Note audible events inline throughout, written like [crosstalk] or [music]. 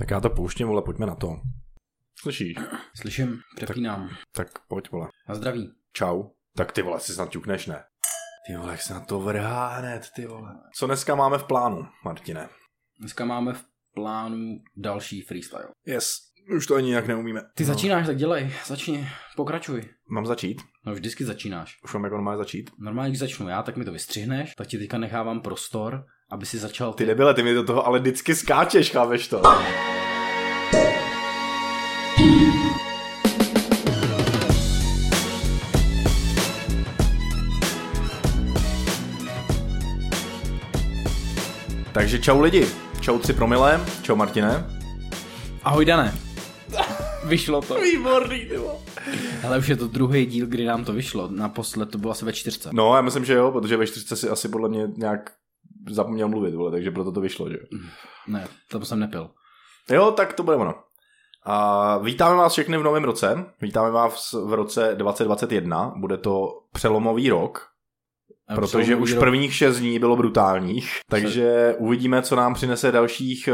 Tak já to pouštím, vole, pojďme na to. Slyšíš? Slyším, přepínám. Tak pojď, vole. A zdraví. Čau. Tak ty vole, si snad ťukneš, ne? Ty vole, jak se na to vrhá hned, ty vole. Co dneska máme v plánu, Martine? Dneska máme v plánu další freestyle. Yes. Už to ani nějak neumíme. Ty začínáš, tak dělej, začni, pokračuj. Mám začít? No vždycky začínáš. Už mám jako normálně začít? Normálně, když začnu já, tak mi to vystřihneš, tak ti teďka nechávám prostor, aby si začal Ty debile, ty mi do toho ale vždycky skáčeš, chápeš to? Takže čau lidi, čau tři promile, čau Martine. Ahoj Dané. Vyšlo to. Výborný, vole. Ale už je to druhý díl, kdy nám to vyšlo. Naposled to bylo asi ve čtyřce. No, já myslím, že jo, protože ve čtyřce si asi podle mě nějak zapomněl mluvit, vole, takže proto to vyšlo, že jo. Ne, to jsem nepil. Jo, tak to bude ono. A vítáme vás všechny v novém roce. Vítáme vás v roce 2021. Bude to přelomový rok, protože už prvních šest dní bylo brutálních. Takže uvidíme, co nám přinese dalších eh,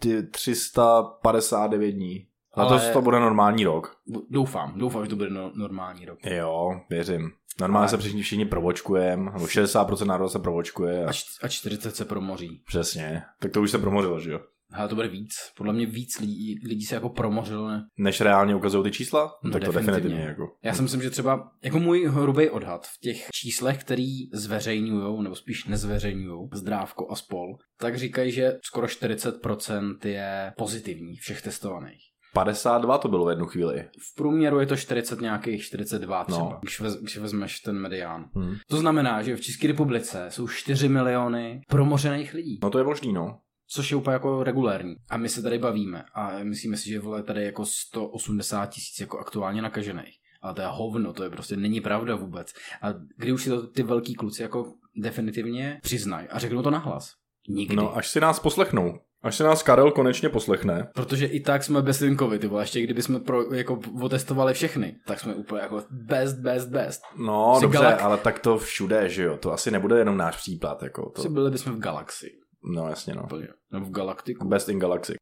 ty 359 dní. Letos Ale- to bude normální rok. Doufám, doufám, že to bude no, normální rok. Jo, věřím. Normálně Ale- se všichni, všichni provočkujeme, nebo 60% národa se provočkuje. A, A... a 40 se promoří. Přesně. Tak to už se promořilo, že jo? Ale to bude víc. Podle mě víc lidí, lidí se jako promořilo, ne? Než reálně ukazují ty čísla? No, tak to definitivně. definitivně jako. Já si myslím, že třeba jako můj hrubý odhad v těch číslech, který zveřejňují, nebo spíš nezveřejňují, zdrávko a spol, tak říkají, že skoro 40% je pozitivní všech testovaných. 52 to bylo v jednu chvíli. V průměru je to 40 nějakých 42 třeba, No. no. když, vez, když vezmeš ten medián. Hmm. To znamená, že v České republice jsou 4 miliony promořených lidí. No to je možný, no. Což je úplně jako regulérní. A my se tady bavíme a myslíme si, že vole tady jako 180 tisíc jako aktuálně nakažených. Ale to je hovno, to je prostě není pravda vůbec. A kdy už si to ty velký kluci jako definitivně přiznají a řeknou to nahlas. Nikdy. No, až si nás poslechnou. Až se nás Karel konečně poslechne. Protože i tak jsme bezlinkovi, ty vole, ještě kdyby jsme pro, jako otestovali všechny, tak jsme úplně jako best, best, best. No, Jsi dobře, galak- ale tak to všude, že jo. To asi nebude jenom náš případ, jako to. To... Byli bychom v galaxii. No, jasně, no. Nebo v galaktiku. Best in Galaxy.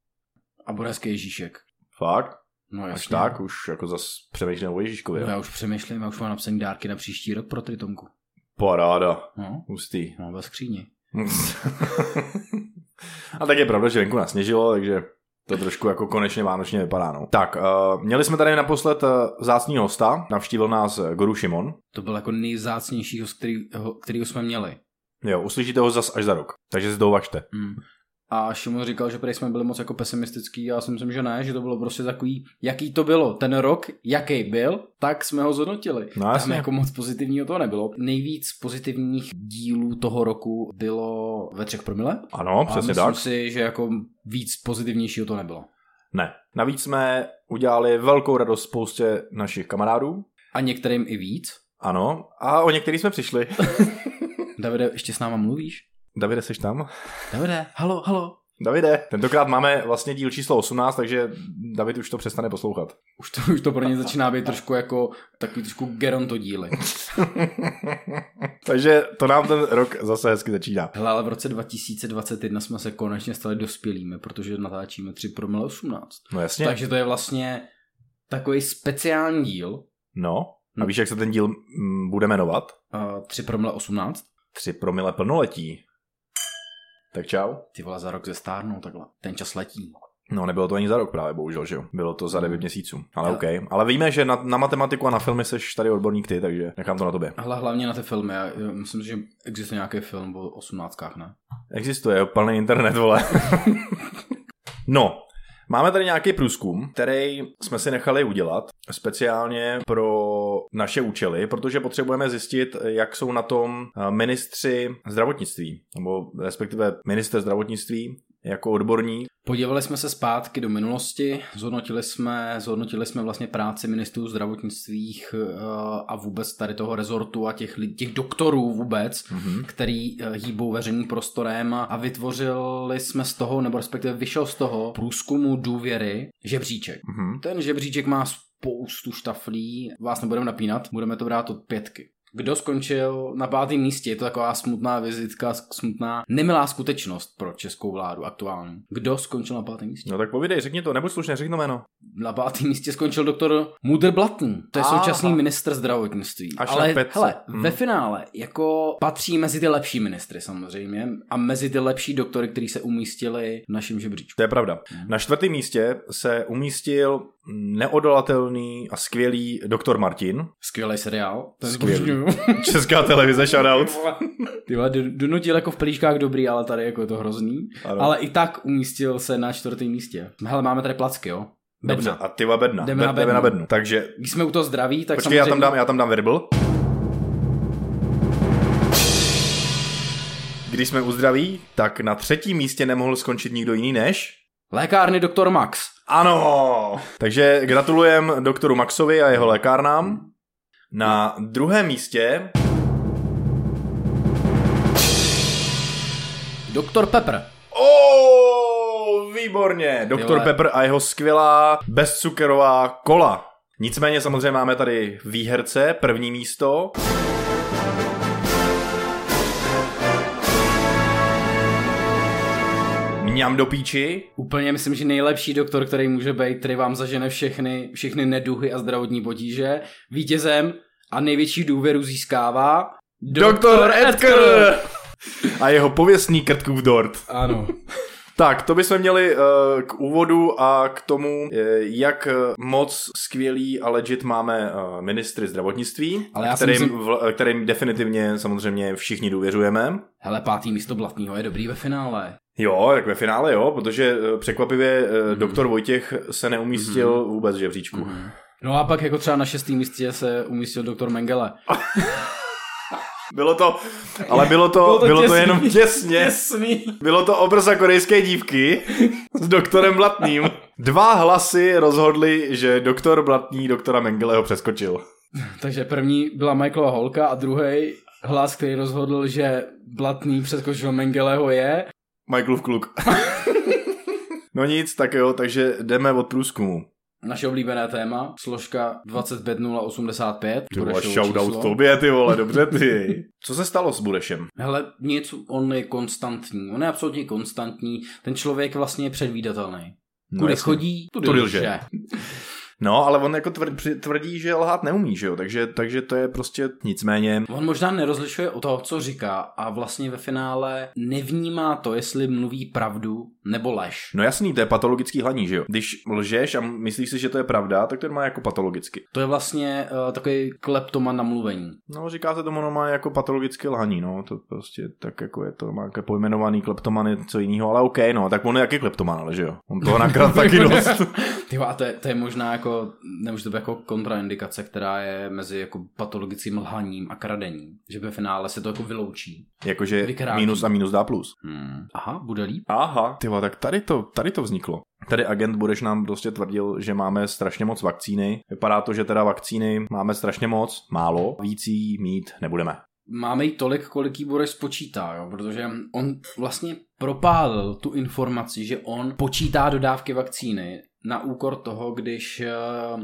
A hezký Ježíšek. Fakt? No jasně. Až tak, už jako zas přemýšlím o Ježíškovi. No, já už přemýšlím, já už mám napsaný dárky na příští rok pro Tritonku. Paráda. No, Hustý. no ve skříni. [laughs] A tak je pravda, že venku nasněžilo, takže to trošku jako konečně vánočně vypadá. No. Tak, uh, měli jsme tady naposled uh, vzácný hosta, navštívil nás eh, Guru Šimon. To byl jako nejvzácnější host, kterýho, kterýho jsme měli. Jo, uslyšíte ho zas až za rok, takže si to uvažte. Hmm. A Šimon říkal, že prý jsme byli moc jako pesimistický, já si myslím, že ne, že to bylo prostě takový, jaký to bylo. Ten rok, jaký byl, tak jsme ho zhodnotili. No Tam jasně. jako moc pozitivního to nebylo. Nejvíc pozitivních dílů toho roku bylo ve třech promile. Ano, a přesně myslím tak. si, že jako víc pozitivnějšího to nebylo. Ne. Navíc jsme udělali velkou radost spoustě našich kamarádů. A některým i víc. Ano. A o některých jsme přišli. [laughs] Davide, ještě s náma mluvíš? Davide, jsi tam? Davide, halo, halo. Davide, tentokrát máme vlastně díl číslo 18, takže David už to přestane poslouchat. Už to, už to pro ně začíná být trošku jako takový trošku geronto díly. [laughs] takže to nám ten rok zase hezky začíná. Hele, ale v roce 2021 jsme se konečně stali dospělými, protože natáčíme 3 promile 18. No jasně. Takže to je vlastně takový speciální díl, No. A víš, jak se ten díl mm, bude jmenovat? uh, 3 promile 18. 3 promile plnoletí. Tak čau. Ty vole, za rok ze stárnou takhle. Ten čas letí. No, nebylo to ani za rok právě, bohužel, že jo. Bylo to za 9 Hmm. měsíců. Ale Ale- OK. Ale víme, že na, na matematiku a na filmy seš tady odborník ty, takže nechám to na tobě. Hele, hlavně na ty filmy. Já, já myslím, že existuje nějaký film o 18, ne? Existuje, plný internet, vole. [laughs] no, máme tady nějaký průzkum, který jsme si nechali udělat speciálně pro naše účely, protože potřebujeme zjistit, jak jsou na tom eh, ministři zdravotnictví, nebo respektive minister zdravotnictví jako odborník. Podívali jsme se zpátky do minulosti, zhodnotili jsme, zhodnotili jsme vlastně práci ministrů zdravotnictví eh, a vůbec tady toho rezortu a těch, těch doktorů vůbec, Mhm. který eh, hýbou veřejným prostorem a, vytvořili jsme z toho, nebo respektive vyšel z toho průzkumu důvěry žebříček. Mhm. Ten žebříček má spoustu štaflí, vás nebudeme napínat, budeme to brát od pětky. Kdo skončil na pátém místě? Je to taková smutná vizitka, smutná, nemilá skutečnost pro českou vládu aktuální. Kdo skončil na pátém místě? No tak povídej, řekni to, nebuď slušně, řekni to jméno. Na pátém místě skončil doktor Muder Blatný. To je Aha. současný ministr zdravotnictví. Až Ale hele, Hmm. ve finále jako patří mezi ty lepší ministry samozřejmě a mezi ty lepší doktory, kteří se umístili v našem žebříčku. To je pravda. Na čtvrtém místě se umístil neodolatelný a skvělý doktor Martin. Skvělý seriál. Ten Skvělý. Česká televize, shoutout. Ty vole, do- donutil jako v pelíškách dobrý, ale tady jako je to hrozný. Ano. Ale i tak umístil se na čtvrtém místě. Hele, máme tady placky, jo? Dobře, Bedna. a tyva bedna. Jdeme na Jdeme na bednu. bednu. Takže, Když jsme u toho zdraví, tak počkej, já samozřejmě... tam dám, já tam dám verbal. Když jsme u zdraví, tak na třetím místě nemohl skončit nikdo jiný než... Lékárny doktor Max. Ano! Takže gratulujem doktoru Maxovi a jeho lékárnám. Na druhém místě Doktor Pepper. Oh, výborně. Doktor. Pepper a jeho skvělá bezcukerová kola. Nicméně samozřejmě máme tady výherce, první místo. Mňam do píči. Úplně myslím, že nejlepší doktor, který může být, který vám zažene všechny, všechny neduhy a zdravotní potíže. Vítězem a největší důvěru získává Doktor Edgar! A jeho pověstný krtkův dort. Ano. [laughs] Tak, to bychom měli uh, k úvodu a k tomu, uh, jak eh, moc skvělý a legit máme uh, ministry zdravotnictví, Ale já kterým, myslím- v, kterým definitivně samozřejmě všichni důvěřujeme. Hele, pátý místo Blatného je dobrý ve finále. Jo, tak ve finále jo, protože uh, překvapivě Mhm. doktor Vojtěch se neumístil vůbec v žebříčku. No a pak jako třeba na šestém místě se umístil doktor Mengele. [laughs] Bylo to, ale bylo to, bylo to, bylo to těsný. jenom těsně. Jasný. Bylo to obrza korejské dívky s doktorem Blatným. Dva hlasy rozhodli, že doktor Blatný doktora Mengeleho přeskočil. Takže první byla Michaelova holka a druhý hlas, který rozhodl, že Blatný přeskočil Mengeleho je Michaelův kluk. [laughs] no nic, tak jo, takže jdeme od průzkumu. naše oblíbené téma, složka 25085. Ty vole, shoutout tobě, ty vole, [laughs] dobře ty. Co se stalo s Burešem? Hele, nic, on je konstantní, on je absolutně konstantní, ten člověk vlastně je předvídatelný. No, Kudy jasně. chodí, tudy Tudy lže. lže. [laughs] No, ale on jako tvrdí, tvrdí, že lhát neumí, že jo, takže, takže to je prostě nicméně... On možná nerozlišuje o to, co říká a vlastně ve finále nevnímá to, jestli mluví pravdu nebo lež. No jasný, to je patologický hlaní, že jo. Když lžeš a myslíš si, že to je pravda, tak to má jako patologicky. To je vlastně uh, takový kleptoman na mluvení. No, říká se tomu normálně jako patologické lhaní, no, to prostě tak jako je to, má jako pojmenovaný kleptoman je co jiného, ale OK, no, tak on je jaký kleptoman, ale že jo, on toho nakrát [laughs] taky dost. Ty a to je, to je možná jako, nemůže to být jako kontraindikace, která je mezi jako patologickým lhaním a kradením. Že ve finále se to jako vyloučí. Jakože minus a minus dá plus. Hmm. Aha, bude líp. Aha. Ty tak tady to, tady to vzniklo. Tady agent Budeš nám prostě tvrdil, že máme strašně moc vakcíny. Vypadá to, že teda vakcíny máme strašně moc, málo, víc jí mít nebudeme. Máme jí tolik, kolik jí Boreš spočítá, jo? protože on vlastně propálil tu informaci, že on počítá dodávky vakcíny na úkor toho, když eh,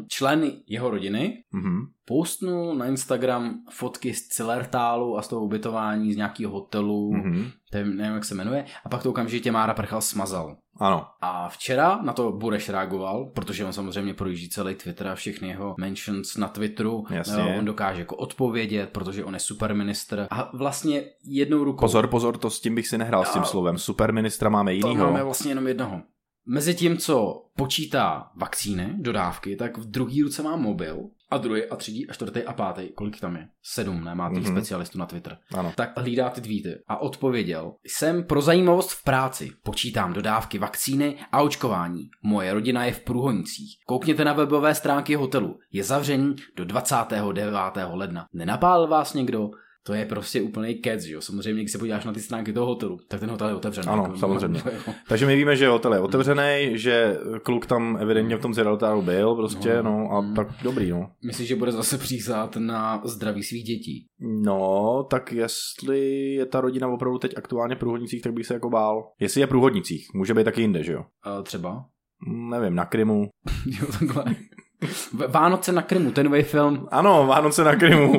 člen jeho rodiny Mhm. postnul na Instagram fotky z Cilertálu a z toho ubytování z nějakého hotelu, mm-hmm. Mhm. to nevím, jak se jmenuje, a pak to okamžitě Mára Prchal smazal. Ano. A včera na to Bureš reagoval, protože on samozřejmě projíždí celý Twitter a všechny jeho mentions na Twitteru. Jasně. Eh, On dokáže jako odpovědět, protože on je super ministr. A vlastně jednou rukou... Pozor, pozor, to s tím bych si nehrál s tím slovem. Super ministra máme To jinýho. máme vlastně jenom jednoho. Mezi tím, co počítá vakcíny, dodávky, tak v druhý ruce má mobil a druhý a třetí a čtvrtý a pátý, kolik tam je? Sedm, ne? Má těch Mhm. specialistů na Twitter. Ano. Tak hlídá ty tweety a odpověděl. Jsem pro zajímavost v práci. Počítám dodávky vakcíny a očkování. Moje rodina je v Průhonicích. Koukněte na webové stránky hotelu. Je zavřený do 29. ledna. Nenapálil vás někdo? To je prostě úplný kec, jo? Samozřejmě, když se podíváš na ty stránky toho hotelu, tak ten hotel je otevřený. Ano, Jako, samozřejmě. [laughs] no, jako- Takže my víme, že hotel je otevřený, že kluk tam evidentně v tom Zeraltáru byl prostě, No. no a Mm. tak dobrý, no. Myslíš, že bude zase přísát na zdraví svých dětí? No, tak jestli je ta rodina opravdu teď aktuálně v Průhodnicích, tak bych se jako bál. Jestli je v Průhodnicích, může být taky jinde, že jo? Uh, třeba? Mm, Nevím, na Krymu. [laughs] Jo, takhle. Vánoce na Krymu, ten nový film, Ano, Vánoce na Krymu.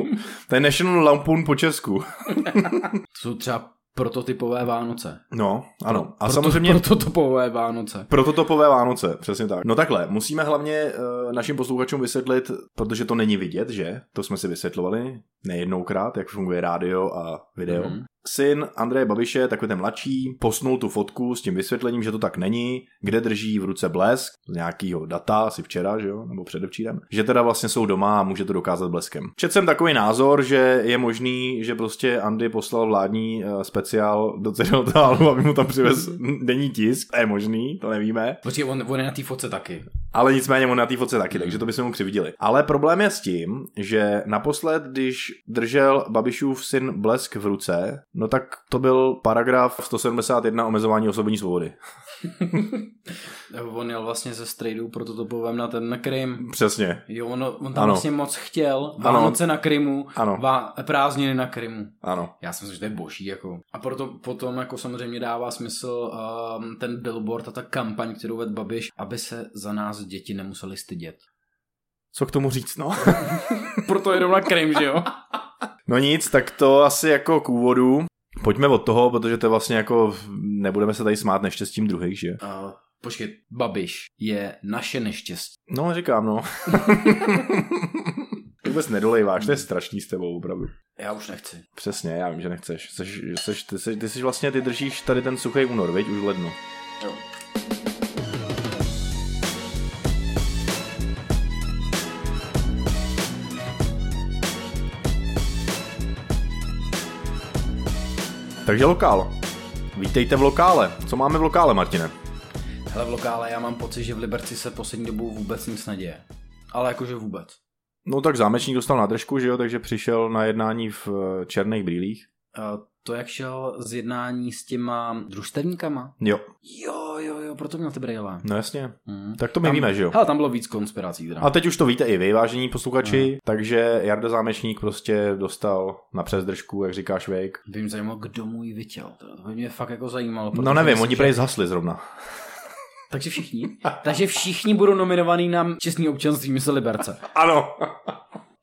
To je National Lampoon po Česku. to jsou třeba prototypové Vánoce. No, ano. A Proto- samozřejmě Prototypové Vánoce. Prototopové Vánoce, přesně tak. No takhle, musíme hlavně uh, našim posluchačům vysvětlit, protože to není vidět, že? To jsme si vysvětlovali nejednoukrát, jak funguje rádio a video. Mhm. Mm-hmm. Syn Andreje Babiše, takový ten mladší, posnul tu fotku s tím vysvětlením, že to tak není, kde drží v ruce blesk z nějakého data, asi včera, že jo, nebo předevčírem, že teda vlastně jsou doma a může to dokázat bleskem. Četl jsem takový názor, že je možný, že prostě Andy poslal vládní uh, speciál do Cerealtálu, aby mu tam přivez denní tisk. To je možný, to nevíme. Počkej, on, on je na té fotce taky. Ale nicméně on na té fotce taky, takže to bychom mu přividěli. Ale problém je s tím, že naposled, když držel Babišův syn blesk v ruce, no tak to byl paragraf 171 omezování osobní svobody. [laughs] On jel vlastně ze strejdu prototypovém na ten na Krym. Přesně. Jo, on, on tam Ano. vlastně moc chtěl. Ano. Vánoce na Krymu, Ano. vá, prázdniny na Krymu. Ano. Já si myslím, že to je boží. Jako. A proto potom jako samozřejmě dává smysl um, ten billboard a ta kampaň, kterou vedl Babiš, aby se za nás děti nemuseli stydět. Co k tomu říct, no? [laughs] Proto jedou na Krym, že jo? [laughs] No nic, tak to asi jako k úvodu. Pojďme od toho, protože to je vlastně jako, nebudeme se tady smát neštěstím druhých, že? Uh, počkej, Babiš je naše neštěstí. No, říkám, no. [laughs] Ty vůbec nedolejváš, to je strašný s tebou, opravdu. Já už nechci. Přesně, já vím, že nechceš. Seš, seš, ty, seš, ty jsi vlastně, ty držíš tady ten suchý únor, viď, už v Takže lokál. Vítejte v lokále. Co máme v lokále, Martine? Hele, v lokále já mám pocit, že v Liberci se poslední dobou vůbec nic neděje. Ale jakože vůbec. No tak zámečník dostal na držku, že jo, takže přišel na jednání v eh, černých brýlích. Uh, to, jak šel z jednání s těma družstevníkama? Jo, Jo, jo, jo, proto měl ty brýle. no jasně. Hmm. Tak to my tam, víme, že jo. Hele, tam bylo víc konspirací teda. A teď už to víte i vy, vážení posluchači, takže Jarda Zámečník prostě dostal na přesdržku, jak říká Švejk. By mě zajímalo, kdo mu ji vytěl. To by mě fakt jako zajímalo. No nevím, oni prej zhasli zrovna. [laughs] Takže všichni? Takže všichni budou nominovaný na čestný občanství mysl Liberce. Ano.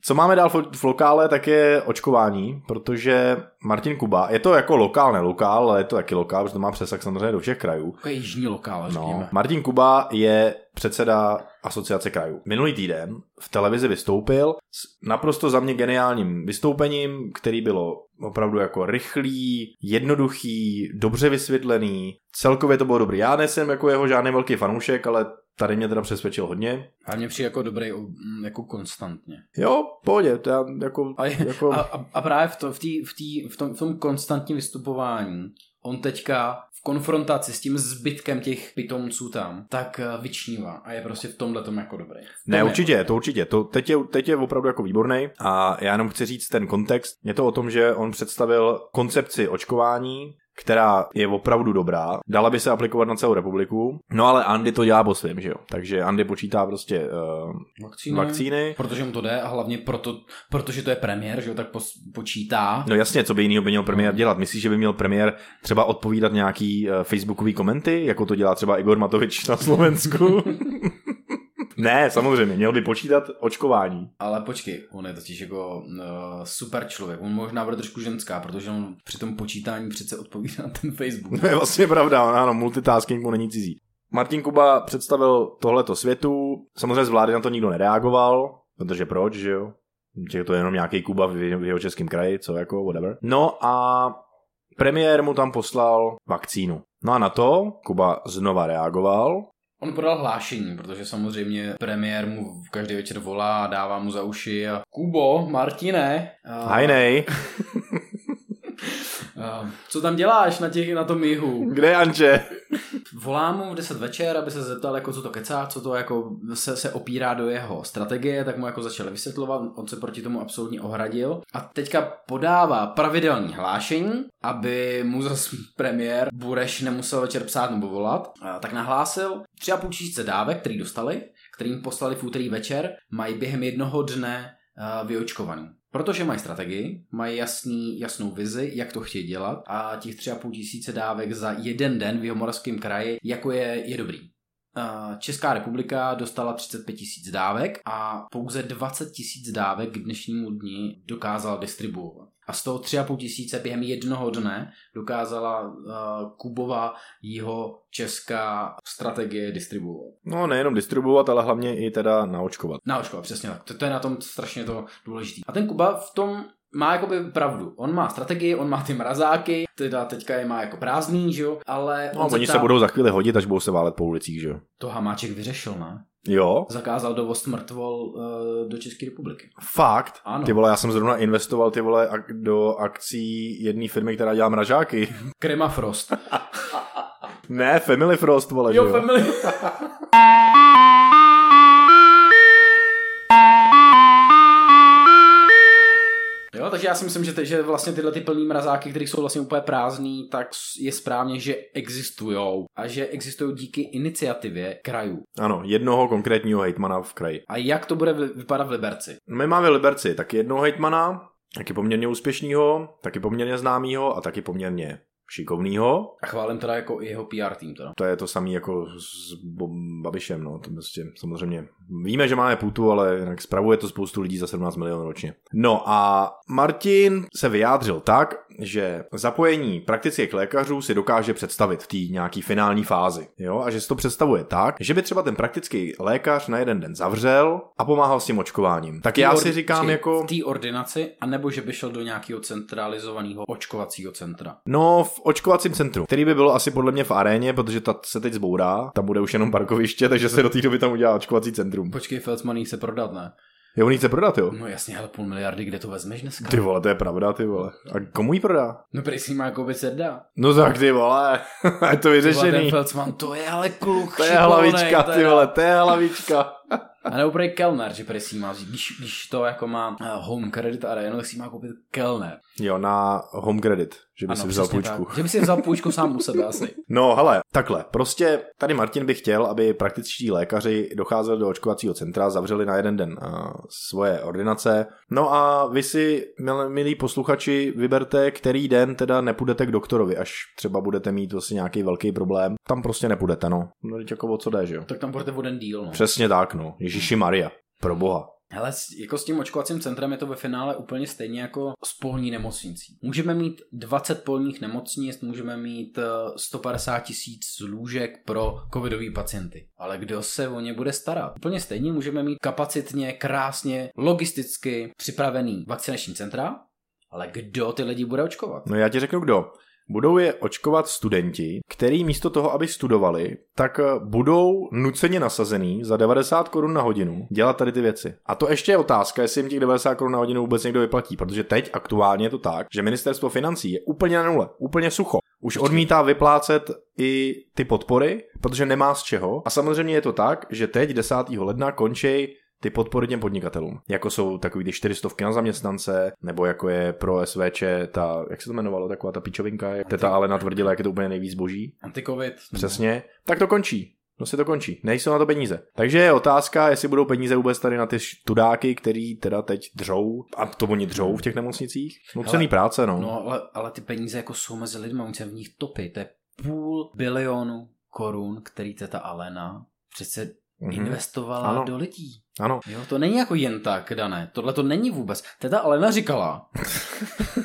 Co máme dál v, lokále, tak je očkování, protože Martin Kuba, je to jako lokál, ne lokál, ale je to taky lokál, protože to má přesah samozřejmě do všech krajů. Takový jižní lokál, No. Martin Kuba je předseda asociace krajů. Minulý týden v televizi vystoupil s naprosto za mě geniálním vystoupením, který bylo opravdu jako rychlý, jednoduchý, dobře vysvětlený. Celkově to bylo dobrý. Já nejsem jako jeho žádný velký fanoušek, ale tady mě teda přesvědčil hodně. A mně přijde jako dobrý, mm, jako konstantně. Jo, pohodě, to já jako... A, je, jako... a, a, právě v, to, v, tý, v, tý, v, tom, v tom konstantním vystupování on teďka v konfrontaci s tím zbytkem těch pitomců tam, tak eh, vyčnívá a je prostě v tomhle tom jako dobrý. Ne, určitě, to určitě. To teď, je, teď je opravdu jako výborný a já jenom chci říct ten kontext. Je to o tom, že on představil koncepci očkování, která je opravdu dobrá. Dala by se aplikovat na celou republiku. No ale Andy to dělá po svém, že jo. Takže Andy počítá prostě uh, Vakcíny. vakcíny. Protože mu to jde a hlavně proto, protože to je premiér, že jo, tak pos, počítá. No jasně, co by jiného by měl premiér dělat? Myslíš, že by měl premiér třeba odpovídat nějaký uh, facebookový komenty, jako to dělá třeba Igor Matovič na Slovensku? [laughs] ne, samozřejmě, měl by počítat očkování. Ale počkej, on je totiž jako uh, super člověk. On možná bude trošku ženská, protože on při tom počítání přece odpovídá na ten Facebook. To je vlastně pravda, ano, multitasking mu není cizí. Martin Kuba představil tohleto světu, samozřejmě z vlády na to nikdo nereagoval, protože proč, že jo? Že to je jenom nějaký Kuba v jeho v jeho českém kraji, co jako, whatever. No a premiér mu tam poslal vakcínu. No a na to Kuba znova reagoval. On podal hlášení, protože samozřejmě premiér mu každý večer volá a dává mu za uši a Kubo, Martine, a, Hajnej, [laughs] co tam děláš na, těch, na tom jihu? kde je Anče? Volá mu v 10 večer, aby se zeptal, jako co to kecá, co to jako se, se opírá do jeho strategie, tak mu jako začal vysvětlovat, on se proti tomu absolutně ohradil a teďka podává pravidelní hlášení, aby mu zase premiér Bureš nemusel večer psát nebo volat, a tak nahlásil 3,5 tisíce dávek, který dostali, kterým poslali v úterý večer, mají během jednoho dne vyočkovaný. Protože mají strategii, mají jasný, jasnou vizi, jak to chtějí dělat a těch 3,5 tisíce dávek za jeden den v jeho moravském kraji, jako je, je dobrý. Uh, Česká republika dostala 35 tisíc dávek a pouze 20 tisíc dávek k dnešnímu dni dokázala distribuovat. A z toho 3,5 tisíce během jednoho dne dokázala uh, Kubova jeho česká strategie distribuovat. No nejenom distribuovat, ale hlavně i teda naočkovat. Naočkovat, přesně tak. To, to je na tom strašně to důležité. A ten Kuba v tom má jakoby pravdu. On má strategii, on má ty mrazáky, teda teďka je má jako prázdný, že jo, ale... No, oni se budou za chvíli hodit, až budou se válet po ulicích, že jo. To Hamáček vyřešil, ne? Jo. Zakázal dovoz mrtvol uh, do České republiky. Fakt? Ano. Ty vole, já jsem zrovna investoval ty vole ak- do akcí jedné firmy, která dělá mražáky. Krema Frost. [laughs] ne, Family Frost, vole, jo, že jo. family. [laughs] já si myslím, že, ty, že vlastně tyhle ty plný mrazáky, které jsou vlastně úplně prázdný, tak je správně, že existují a že existují díky iniciativě krajů. Ano, jednoho konkrétního hejtmana v kraji. A jak to bude vy- vypadat v Liberci? My máme v Liberci taky jednoho hejtmana, taky poměrně úspěšného, taky poměrně známého a taky poměrně šikovného. A chválím teda jako i jeho PR tým teda. To je to samé jako s Babišem, no, to prostě samozřejmě. Víme, že máme putu, ale jinak spravuje to spoustu lidí za 17 milionů ročně. No a Martin se vyjádřil tak, že zapojení praktických lékařů si dokáže představit v té nějaký finální fázi. Jo? A že si to představuje tak, že by třeba ten praktický lékař na jeden den zavřel a pomáhal s tím očkováním. Tak já si říkám jako... V té ordinaci, anebo že by šel do nějakého centralizovaného očkovacího centra. No, v očkovacím centru, který by bylo asi podle mě v aréně, protože ta se teď zbourá, tam bude už jenom parkoviště, [laughs] takže se do té doby tam udělá očkovací centrum. Počkej, Felsman jí se prodat, ne? Jo, on chce prodat, jo? No jasně, ale půl miliardy, kde to vezmeš dneska? Ty vole, to je pravda, ty vole. A komu jí prodá? No prý si má koupit sedda. No tak ty vole, [laughs] je to Ty vole, ten vyřešený. Felsman, to je ale kluk To je hlavička, ty vole, to je hlavička. A nebo prej Kellner, že prý si má vzít, když, když to jako má uh, home credit a tak si má koupit Kellner. Jo, na home credit, že by si vzal půjčku. Tak. Že by si vzal půjčku sám u sebe asi. [laughs] No, hele, takhle. Prostě tady Martin by chtěl, aby praktičtí lékaři docházeli do očkovacího centra, zavřeli na jeden den uh, svoje ordinace. No a vy si, mil- milí posluchači, vyberte, který den teda nepůjdete k doktorovi, až třeba budete mít vlastně nějaký velký problém. Tam prostě nepůjdete, no. No, jako o co jde, že jo? Tak tam budete o den díl, no. Přesně tak, no. Ježíši Maria. Pro boha. Hele, jako s tím očkovacím centrem je to ve finále úplně stejně jako s polní nemocnicí. Můžeme mít 20 polních nemocnic, můžeme mít eh, 150 tisíc lůžek pro covidové pacienty. Ale kdo se o ně bude starat? Úplně stejně můžeme mít kapacitně, krásně, logisticky připravený vakcinační centra, ale kdo ty lidi bude očkovat? No já ti řeknu kdo. Budou je očkovat studenti, který místo toho, aby studovali, tak eh, budou nuceně nasazený za 90 korun na hodinu dělat tady ty věci. A to ještě je otázka, jestli jim těch 90 korun na hodinu vůbec někdo vyplatí, protože teď aktuálně je to tak, že ministerstvo financí je úplně na nule, úplně sucho. Už odmítá vyplácet i ty podpory, protože nemá z čeho. A samozřejmě je to tak, že teď 10. ledna končí ty podpory těm podnikatelům. Jako jsou takový ty 400 na zaměstnance, nebo jako je pro SVČ ta, jak se to jmenovalo, taková ta pičovinka, jak teta Alena tvrdila, jak je to úplně nejvíc boží. Anti-covid. Přesně. Tak to končí. Prostě to končí. Nejsou na to peníze. Takže je otázka, jestli budou peníze vůbec tady na ty tudáky, který teda teď dřou, a to oni dřou v těch nemocnicích. Nucený Hele, práce, no. No, ale, ale ty peníze jako jsou mezi lidmi, oni se v nich topí. To je půl bilionu korun, který teta Alena přece Mhm. investovala Ano. do lidí. Ano. Jo, to není jako jen tak, dané. Tohle to není vůbec. Teta Alena říkala, [laughs]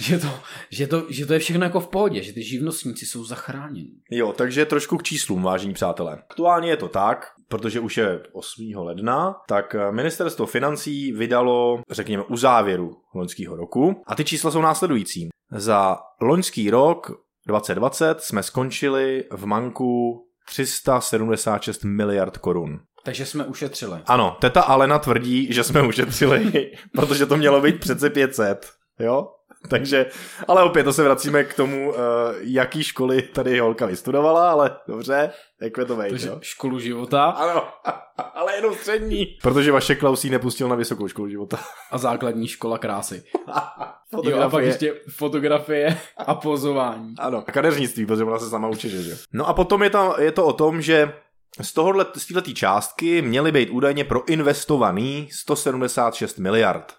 že, to, že, to, že to je všechno jako v pohodě, že ty živnostníci jsou zachráněni. Jo, takže trošku k číslům, vážení přátelé. Aktuálně je to tak, protože už je 8. ledna, tak eh, ministerstvo financí vydalo, řekněme, u závěru loňského roku. A ty čísla jsou následující. Za loňský rok 2020 jsme skončili v manku 376 miliard korun. Takže jsme ušetřili. Ano, teta Alena tvrdí, že jsme ušetřili, [laughs] protože to mělo být přece 500, jo? [laughs] Takže, ale opět to se vracíme k tomu, uh, jaký školy tady holka vystudovala, ale dobře, jak je to vejde, Takže jo? školu života Ano, [laughs] ale jenom střední. Protože vaše Klaus jí nepustil na vysokou školu života. a základní škola krásy. [laughs] Jo, a pak Fotografie. ještě fotografie a pozování. Ano, a kadeřnictví, protože ona se sama učí, že jo. No a potom je, tam, je to o tom, že z tohohle, z této částky měly být údajně proinvestovaný 176 miliard.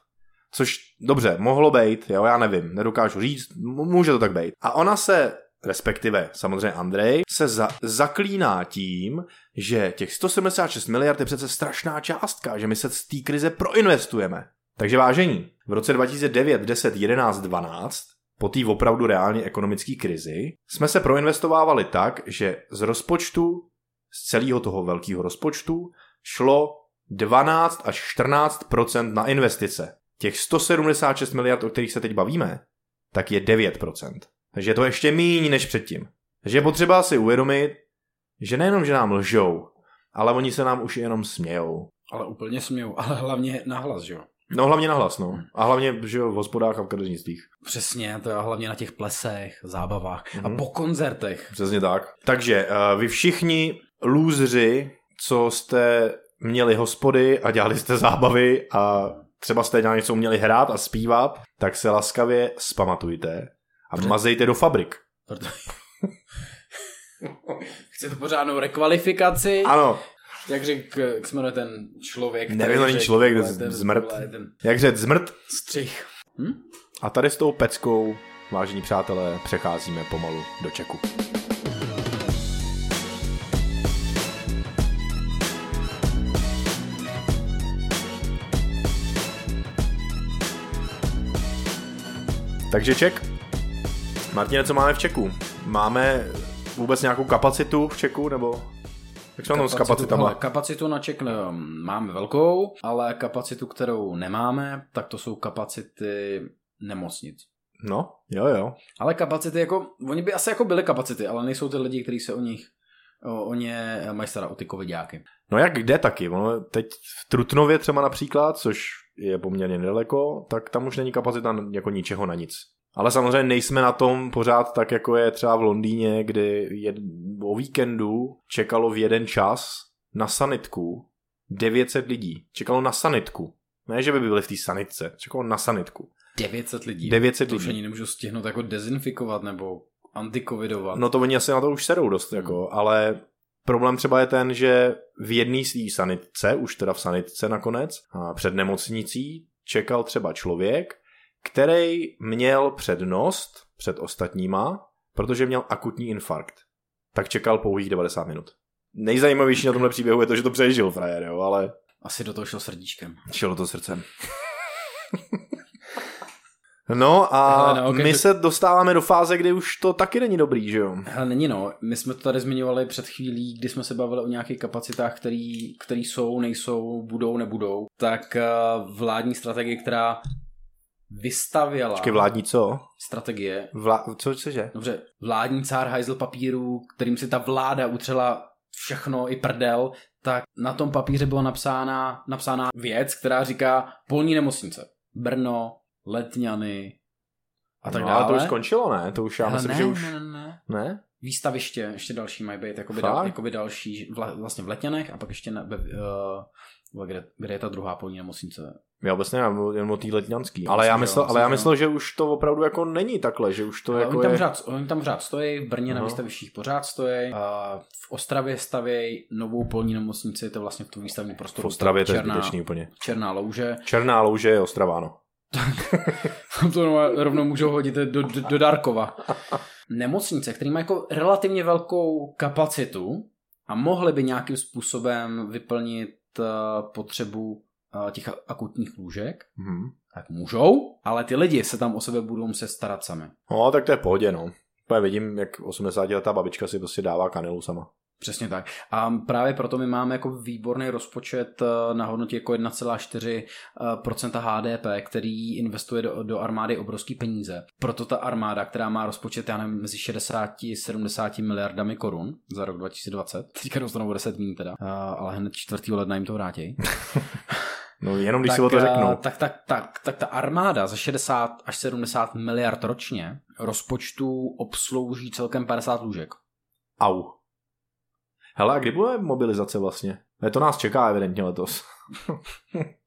Což dobře, mohlo být, jo, já nevím, nedokážu říct, může to tak být. A ona se respektive samozřejmě Andrej, se za, zaklíná tím, že těch 176 miliard je přece strašná částka, že my se z té krize proinvestujeme. Takže vážení, v roce 2009, 10, 11, 12, po té opravdu reálně ekonomické krizi, jsme se proinvestovávali tak, že z rozpočtu, z celého toho velkého rozpočtu, šlo 12 až 14% na investice. Těch 176 miliard, o kterých se teď bavíme, tak je 9% Takže je to ještě méně než předtím. Takže je potřeba si uvědomit, že nejenom, že nám lžou, ale oni se nám už jenom smějou. Ale úplně smějou, ale hlavně nahlas, že jo? No hlavně nahlas, no. A hlavně, že jo, v hospodách a v kadeřnictvích. Přesně, to je hlavně na těch plesech, zábavách mm-hmm. a Mhm. po koncertech. Přesně tak. Takže uh, vy všichni lůzři, co jste měli hospody a dělali jste zábavy a třeba jste na něco uměli hrát a zpívat, tak se laskavě spamatujte a mazejte do fabrik. Proto... [laughs] Chci to pořádnou rekvalifikaci. Ano, Jak řekl, jak se jmenuje ten člověk? Nevím, není řekl, člověk, ten- zmrt. Ten jak řet zmrt. střih. Hm? A tady s tou peckou, vážení přátelé, přecházíme pomalu do Čeku. Takže Ček. Martine, co máme v Čeku? Máme vůbec nějakou kapacitu v Čeku, nebo jak tom s kapacitama? hele, kapacitu na Czech um, máme velkou, ale kapacitu, kterou nemáme, tak to jsou kapacity nemocnic. No, jo, jo. Ale kapacity jako, oni by asi jako byly kapacity, ale nejsou ty lidi, kteří se o nich, o, o ně mají starat, o ty covidáky. No jak kde taky, ono teď v Trutnově třeba například, což je poměrně nedaleko, tak tam už není kapacita jako ničeho na nic. Ale samozřejmě nejsme na tom pořád tak, jako je třeba v Londýně, kdy jed, o víkendu čekalo v jeden čas na sanitku 900 lidí. Čekalo na sanitku. Ne, že by byli v té sanitce, čekalo na sanitku. 900 lidí. 900 to už lidí. ani nemůžu stihnout jako dezinfikovat nebo antikovidovat. No to oni asi na to už sedou dost, jako, ale problém třeba je ten, že v jedné z sanitce, už teda v sanitce nakonec, a před nemocnicí, čekal třeba člověk, který měl přednost před ostatníma, protože měl akutní infarkt. Tak čekal pouhých 90 minut. Nejzajímavější na tomhle příběhu je to, že to přežil frajer, jo, ale Asi do toho šel srdíčkem. šelo to srdcem. [laughs] No a Hele, no, my to- se dostáváme do fáze, kdy už to taky není dobrý, že jo? Hele, není no. My jsme to tady zmiňovali před chvílí, kdy jsme se bavili o nějakých kapacitách, který, který jsou, nejsou, budou, nebudou. Tak eh, vládní strategie, která vystavěla Počkej, vládní co? strategie, Vla... Co cože? dobře, vládní cár hajzl papíru, kterým si ta vláda utřela všechno i prdel, tak na tom papíře byla napsána, napsána věc, která říká polní nemocnice. Brno, Letňany a tak no, dále. ale to už skončilo, ne? To už já myslím, ne, že už... ne, ne, ne. Ne? výstaviště, ještě další mají být, jakoby, dal, jakoby další, vla, vlastně v Letňanech a pak ještě na, uh, kde, kde je ta druhá polní nemocnice. Já vůbec nevím, jen o té letňanský. Ale já myslel, ale já myslel, že už to opravdu jako není takhle, že už to jako oni, tam je... pořád, oni tam pořád stojí, v Brně na Aha. výstavištích pořád stojí, a v Ostravě stavějí novou polní nemocnici, to je vlastně v tom výstavním V prostoru. Ostravě to je černá, zbytečný úplně. černá louže. Černá louže je Ostrava, no. [laughs] to rovnou- můžou hodit do, do, do Darkova. Nemocnice, které mají jako relativně velkou kapacitu a mohly by nějakým způsobem vyplnit uh, potřebu uh, těch akutních lůžek, Mhm. tak můžou, ale ty lidi se tam o sebe budou muset starat sami. No, tak to je pohodě, no. Úplně vidím, jak 80-letá babička si prostě dává kanelu sama. Přesně tak. A právě proto my máme jako výborný rozpočet eh, na hodnotě jako 1,4% HDP, který investuje do, do armády obrovský peníze. Proto ta armáda, která má rozpočet, já nevím, mezi 60-70 miliardami korun za rok 2020, teďka dostanou 10 mín teda, eh, ale hned 4. ledna jim to vrátí. [laughs] No jenom když tak, si o to eh, řeknu. Tak, tak, tak, tak ta armáda za 60 až 70 miliard ročně rozpočtu obslouží celkem 50 lůžek. Au. Hele, a kdy bude mobilizace vlastně? Ne, to nás čeká evidentně letos.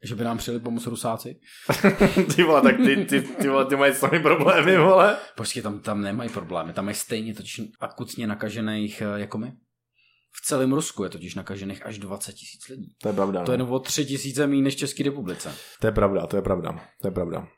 Že by nám přijeli pomoct Rusáci? [laughs] ty vole, tak ty, ty, ty, vole, ty mají sami problémy, vole. Počkej, tam, tam nemají problémy, tam mají stejně totiž akutně nakažených eh, jako my. V celém Rusku je totiž nakažených až 20 tisíc lidí. To je pravda. To je no. jenom o 3 tisíce méně než České republice. To je pravda, to je pravda. To je pravda.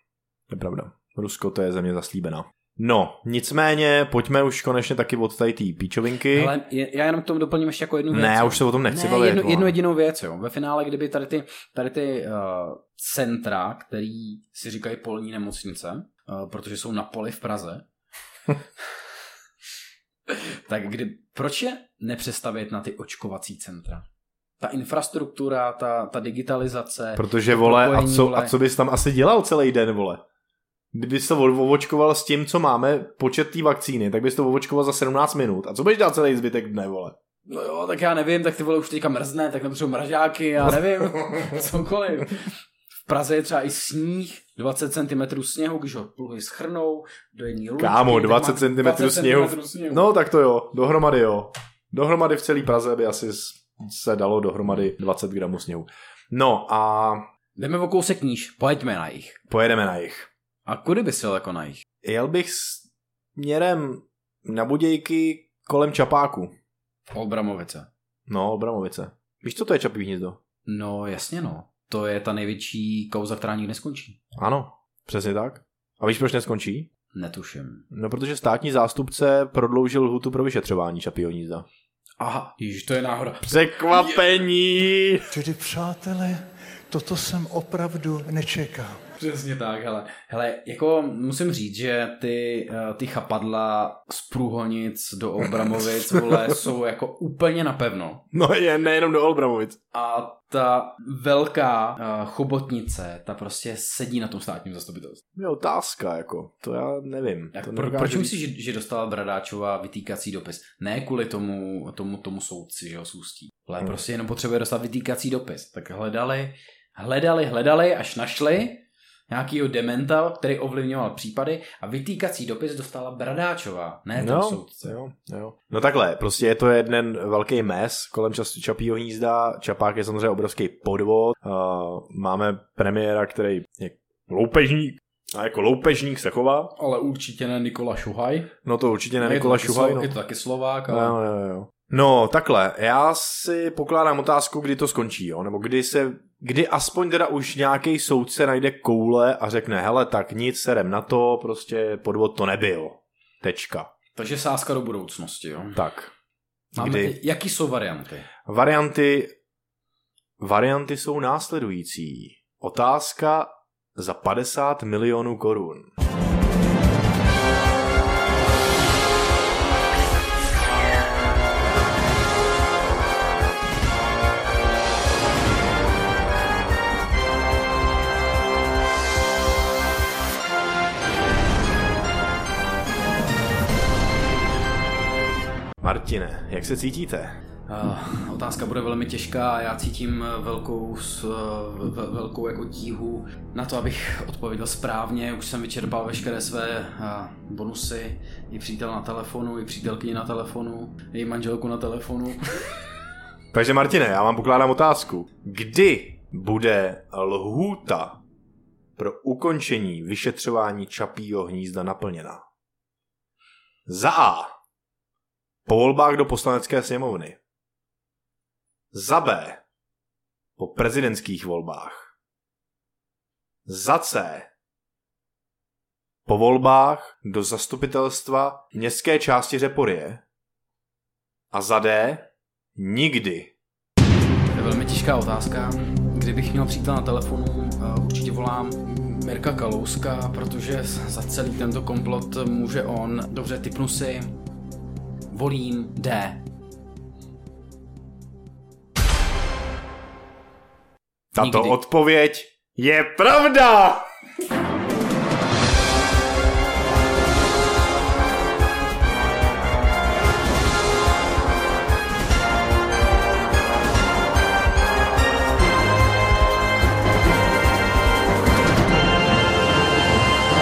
To je pravda. Rusko to je země zaslíbená. No, nicméně, pojďme už konečně taky od tady té píčovinky. Ale já jenom k tomu doplním ještě jako jednu věc. Ne, já už se o tom nechci ne, bavit. Jednu, jednu jedinou věc, jo. Ve finále, kdyby tady ty, tady ty uh, centra, který si říkají polní nemocnice, uh, protože jsou na poli v Praze, [laughs] tak kdy, proč je nepřestavět na ty očkovací centra? Ta infrastruktura, ta, ta digitalizace. Protože, to vole, a co, vole. a co bys tam asi dělal celý den, vole? Kdybys to ovočkoval s tím, co máme, počet té vakcíny, tak bys to ovočkoval za 17 minut. A co budeš dělat celý zbytek dne, vole? No jo, tak já nevím, tak ty vole už teďka mrzne, tak nepotřebuji mražáky, já nevím, [laughs] cokoliv. V Praze je třeba i sníh, 20 cm sněhu, když ho pluhy schrnou do jedné lučky. Kámo, tak 20 má cm 20 sněhu. sněhu. No, tak to jo, dohromady jo. Dohromady v celé Praze by asi se dalo dohromady 20 gramů sněhu. No a Jdeme o kousek níž, pojďme na jich. pojedeme na jich. A kudy bys jel jako na jich? Jel bych směrem na Budějky kolem Čapáku. Olbramovice. No, Obramovice. Víš, co to je Čapí hnízdo? No jasně no, to je ta největší kauza, která nikdy neskončí. Ano, přesně tak. A víš, proč neskončí? Netuším. No, protože státní zástupce prodloužil lhutu pro vyšetřování Čapího hnízda. Aha, již to je náhoda. Překvapení! Tedy přátelé, toto jsem opravdu nečekal. Přesně tak, hele. Hele, jako musím říct, že ty, eh, ty chapadla z Průhonic do [laughs] Olbramovic, vole, jsou jako úplně napevno. No je nejenom do Olbramovic. A ta velká uh, chobotnice, ta prostě sedí na tom státním zastupitelství. Je otázka, jako. To já nevím. Jak, to pro, proč říct. myslíš, že, že dostala Bradáčová vytýkací dopis? Ne kvůli tomu, tomu, tomu soudci, že jo, z Ústí. Ale Hmm. prostě jenom potřebuje dostat vytýkací dopis. Tak hledali, hledali, hledali, až našli nějakýho dementa, který ovlivňoval případy a vytýkací dopis dostala Bradáčová, ne ten No, soudce. jo, jo. No takhle, prostě je to jeden velký mes kolem čas Čapího hnízda. Čapák je samozřejmě obrovský podvod. Uh, máme premiéra, který je loupežník. A jako loupežník se chová. Ale určitě ne Nikola Šuhaj. No to určitě ne Je Nikola Šuhaj. Slo- No. Je to taky Slovák, ale... Jo, jo, jo. No, takhle, já si pokládám otázku, kdy to skončí, jo? nebo kdy se, kdy aspoň teda už nějaký soudce najde koule a řekne, hele, tak nic, serem na to, prostě podvod to nebyl. Tečka. Takže sázka do budoucnosti, jo. Tak. Máme, Kdy? jaký jsou varianty? Varianty, varianty jsou následující. Otázka za 50 milionů korun. Martine, jak se cítíte? Uh, otázka bude velmi těžká a já cítím velkou, s- uh, ve- velkou jako tíhu na to, abych odpověděl správně. Už jsem vyčerpal veškeré své uh, bonusy. I přítel na telefonu, i přítelkyni na telefonu, i manželku na telefonu. [laughs] Takže Martine, já vám pokládám otázku. Kdy bude lhůta pro ukončení vyšetřování Čapího hnízda naplněna? Za A. Po volbách do poslanecké sněmovny. Za B. Po prezidentských volbách. Za C. Po volbách do zastupitelstva městské části Řeporie. A za D. Nikdy. To je velmi těžká otázka. Kdybych měl přítel na telefonu, uh, určitě volám Mirka Kalouska, protože za celý tento komplot může on. Dobře, typnu si. Volím D. Tato Nikdy. odpověď je pravda!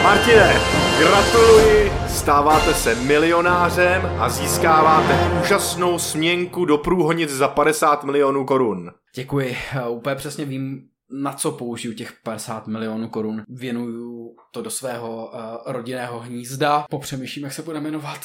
Martine, gratuluji, stáváte se milionářem a získáváte úžasnou směnku do průhonic za 50 milionů korun. Děkuji. Úplně přesně vím, na co použiju těch 50 milionů korun. Věnuju to do svého uh, rodinného hnízda. Popřemýšlím, jak se bude jmenovat.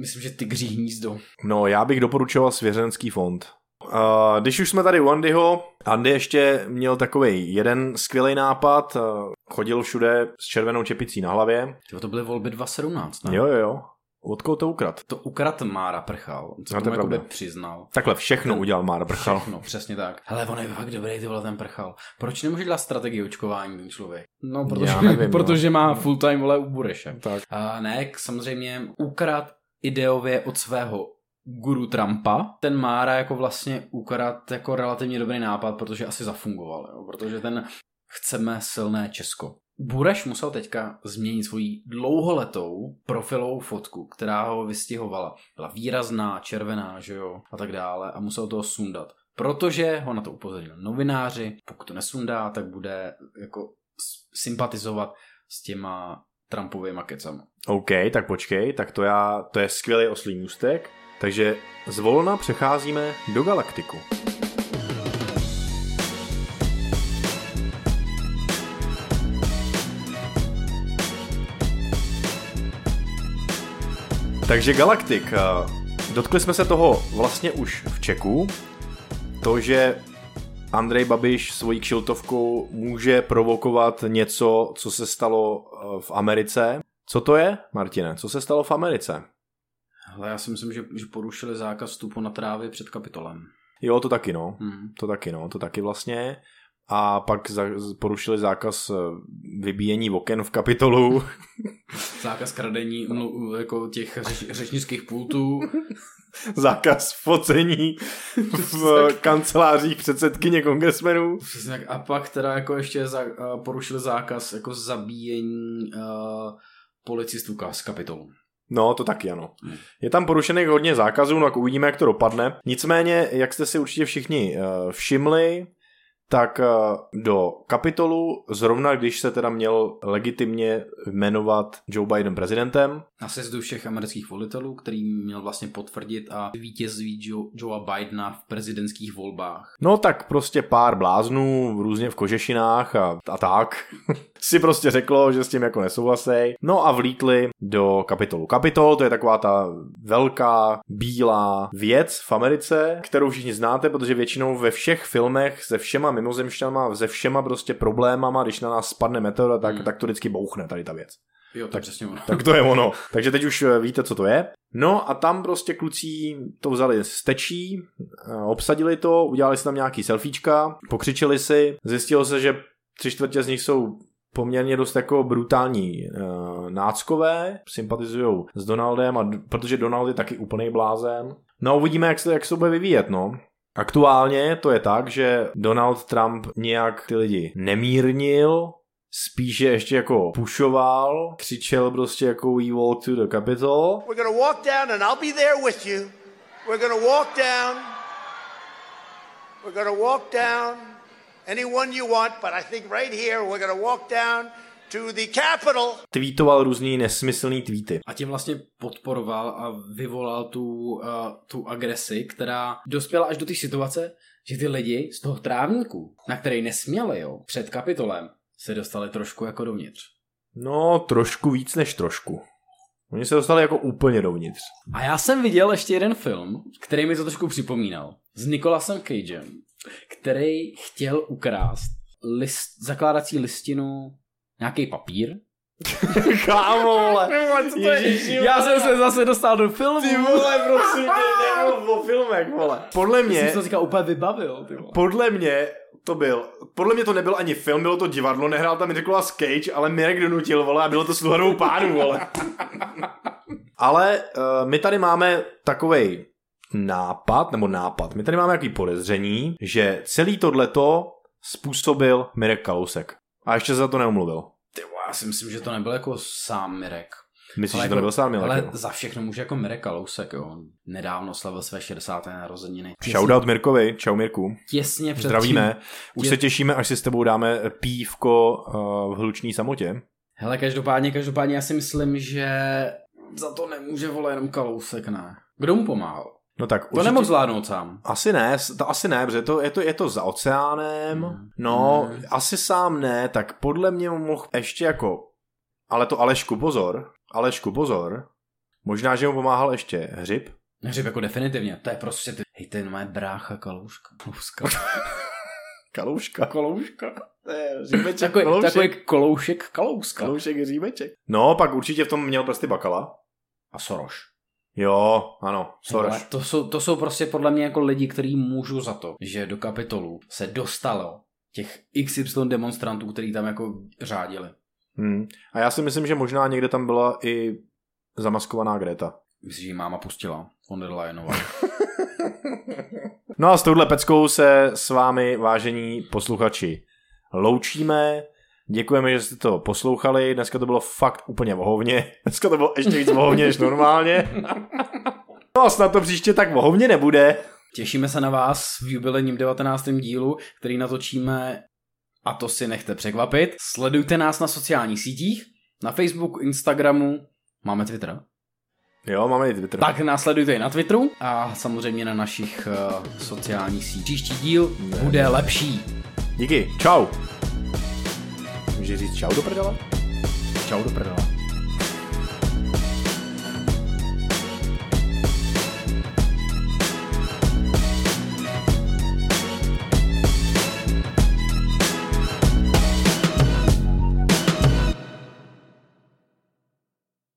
Myslím, že tygří hnízdo. No, já bych doporučoval svěřenský fond. Uh, když už jsme tady u Andyho, Andy ještě měl takový jeden skvělý nápad, uh, chodil všude s červenou čepicí na hlavě. To byly volby 2017, ne? Jo, jo, jo. Odkud to ukrad? To ukrat Mára Prchal, co No, to pravda. přiznal. Takhle všechno udělal Mára Prchal. Všechno, přesně tak. Hele, on je fakt dobrý, ty vole, ten prchal. Proč nemůže dělat strategii očkování ten člověk? No, protože, Já nevím, no. [laughs] protože má full time, vole, u Bureše. Tak. A ne, k- samozřejmě ukrad ideově od svého guru Trumpa. Ten Mára jako vlastně ukrad jako relativně dobrý nápad, protože asi zafungoval, jo? protože ten chceme silné Česko. Bureš musel teďka změnit svoji dlouholetou profilovou fotku, která ho vystihovala. Byla výrazná, červená, že jo, a tak dále a musel toho sundat. Protože ho na to upozornil novináři, pokud to nesundá, tak bude jako sympatizovat s těma Trumpovými kecama. OK, tak počkej, tak to, já, to je skvělý oslý můstek. Takže zvolna přecházíme do galaktiku. Takže Galaktik, eh, dotkli jsme se toho vlastně už v Čeku, to, že Andrej Babiš svojí kšiltovkou může provokovat něco, co se stalo eh, v Americe. Co to je, Martine? Co se stalo v Americe? Ale já si myslím, že, že porušili zákaz vstupu na trávy před kapitolem. Jo, to taky, no. Hmm. To taky, no. To taky vlastně. A pak za, porušili zákaz eh, vybíjení oken v kapitolu. [laughs] Zákaz kradení mlu- jako těch řeč, řečnických pultů. [laughs] [laughs] zákaz focení v kancelářích předsedkyně kongresmenů. Přesně tak. A pak teda jako ještě za, uh, porušili zákaz jako zabíjení uh, policistů z kapitolu. No, to taky ano. Hmm. Je tam porušených hodně zákazů, no a uvidíme, jak to dopadne. Nicméně, jak jste si určitě všichni uh, všimli, tak uh, do kapitolu, zrovna když se teda měl legitimně jmenovat Joe Biden prezidentem, Na sezdu všech amerických volitelů, který měl vlastně potvrdit a vítězství Joe, Joea Bidena v prezidentských volbách. No tak prostě pár bláznů různě v kožešinách a, a tak [laughs] si prostě řeklo, že s tím jako nesouhlasej. No a vlítli do kapitolu. Kapitol to je taková ta velká bílá věc v Americe, kterou všichni znáte, protože většinou ve všech filmech se všema mimozemšťanama, se všema prostě problémama, když na nás spadne meteor, tak, Hmm. tak to vždycky bouchne tady ta věc. Jo, to Tak- přesně ono. Tak to je ono. Takže teď už eh, víte, co to je. No a tam prostě kluci to vzali z tečí, eh, obsadili to, udělali si tam nějaký selfiečka, pokřičeli si, zjistilo se, že tři čtvrtě z nich jsou poměrně dost jako brutální uh, náckové, sympatizují s Donaldem, a, protože Donald je taky úplný blázen. No uvidíme, jak se, jak se bude vyvíjet, no. Aktuálně to je tak, že Donald Trump nějak ty lidi nemírnil, spíše ještě jako pušoval, křičel prostě jako we walk to the Capitol. We're to walk down, and I'll be there with you. We're to walk down. We're to walk down anyone you want, but I think right here we're going to walk down to the Capitol. Tweetoval různý nesmyslný tweety. A tím vlastně podporoval a vyvolal tu, uh, tu agresi, která dospěla až do té situace, že ty lidi z toho trávníku, na který nesměli, jo, před kapitolem, se dostali trošku jako dovnitř. No, trošku víc než trošku. Oni se dostali jako úplně dovnitř. A já jsem viděl ještě jeden film, který mi to trošku připomínal. S Nicolasem Cagem, který chtěl ukrást list, zakládací listinu, nějaký papír. [laughs] Kámo, vole. Ježiši, Já jsem se zase dostal do filmu. Ty vole, prosím tě, [laughs] nebyl o filmech, vole. Podle Mě... jsem to říkal úplně vybavil. Ty vole. podle mě to byl, podle mě to nebyl ani film, bylo to divadlo, nehrál tam Nicolas Cage, ale Mirek donutil, vole, a bylo to sluhanou pánu, vole. [laughs] ale uh, my tady máme takovej nápad, nebo nápad, my tady máme jaký podezření, že celý tohleto způsobil Mirek Kalousek. A ještě se za to neumluvil. Ty já si myslím, že to nebyl jako sám Mirek. Myslíš, Ale že to jako- nebyl sám Mirek? Ale jo? za všechno může jako Mirek Kalousek, jo. Nedávno slavil své 60. narozeniny. Shoutout Mirkovi, čau Mirku. Těsně před Zdravíme. Tím, Už je- se těšíme, až si s tebou dáme pívko uh, v hluční samotě. Hele, každopádně, každopádně já si myslím, že za to nemůže vole jenom Kalousek, ne. Kdo mu pomáhal? No tak To určitě... nemohl zvládnout sám. Asi ne, to asi ne, protože to, je, to, je to za oceánem, Hmm. no Hmm. asi sám ne, tak podle mě mohl ještě jako, ale to Alešku pozor, Alešku pozor, možná, že mu pomáhal ještě Hřib, Hřib jako definitivně, to je prostě ty Hej, to je moje brácha Kalouška. Kalouška. [laughs] Kalouška. To je římeček, Takový, kaloušek. takový koloušek Kalouska. Kaloušek je římeček. No, pak určitě v tom měl prsty Bakala. A Soroš. Jo, ano, Soros. To jsou, to jsou prostě podle mě jako lidi, kteří můžou za to, že do kapitolu se dostalo těch XY demonstrantů, který tam jako řádili. Hmm. A já si myslím, že možná někde tam byla i zamaskovaná Greta. Myslím, že ji máma pustila. Von der Leyenová. [laughs] No a s touhle peckou se s vámi, vážení posluchači, loučíme. Děkujeme, že jste to poslouchali. Dneska to bylo fakt úplně vohovně. [laughs] Dneska to bylo ještě víc vohovně než normálně. [laughs] No a snad to příště tak vohovně nebude. Těšíme se na vás v jubilejním 19. dílu, který natočíme a to si nechte překvapit. Sledujte nás na sociálních sítích, na Facebooku, Instagramu, máme Twitter. Jo, máme i Twitter. Tak následujte i na Twitteru a samozřejmě na našich uh, sociálních sítích. Příští díl bude lepší. Díky, čau. Můžeš říct čau do prdele? Čau do prdele.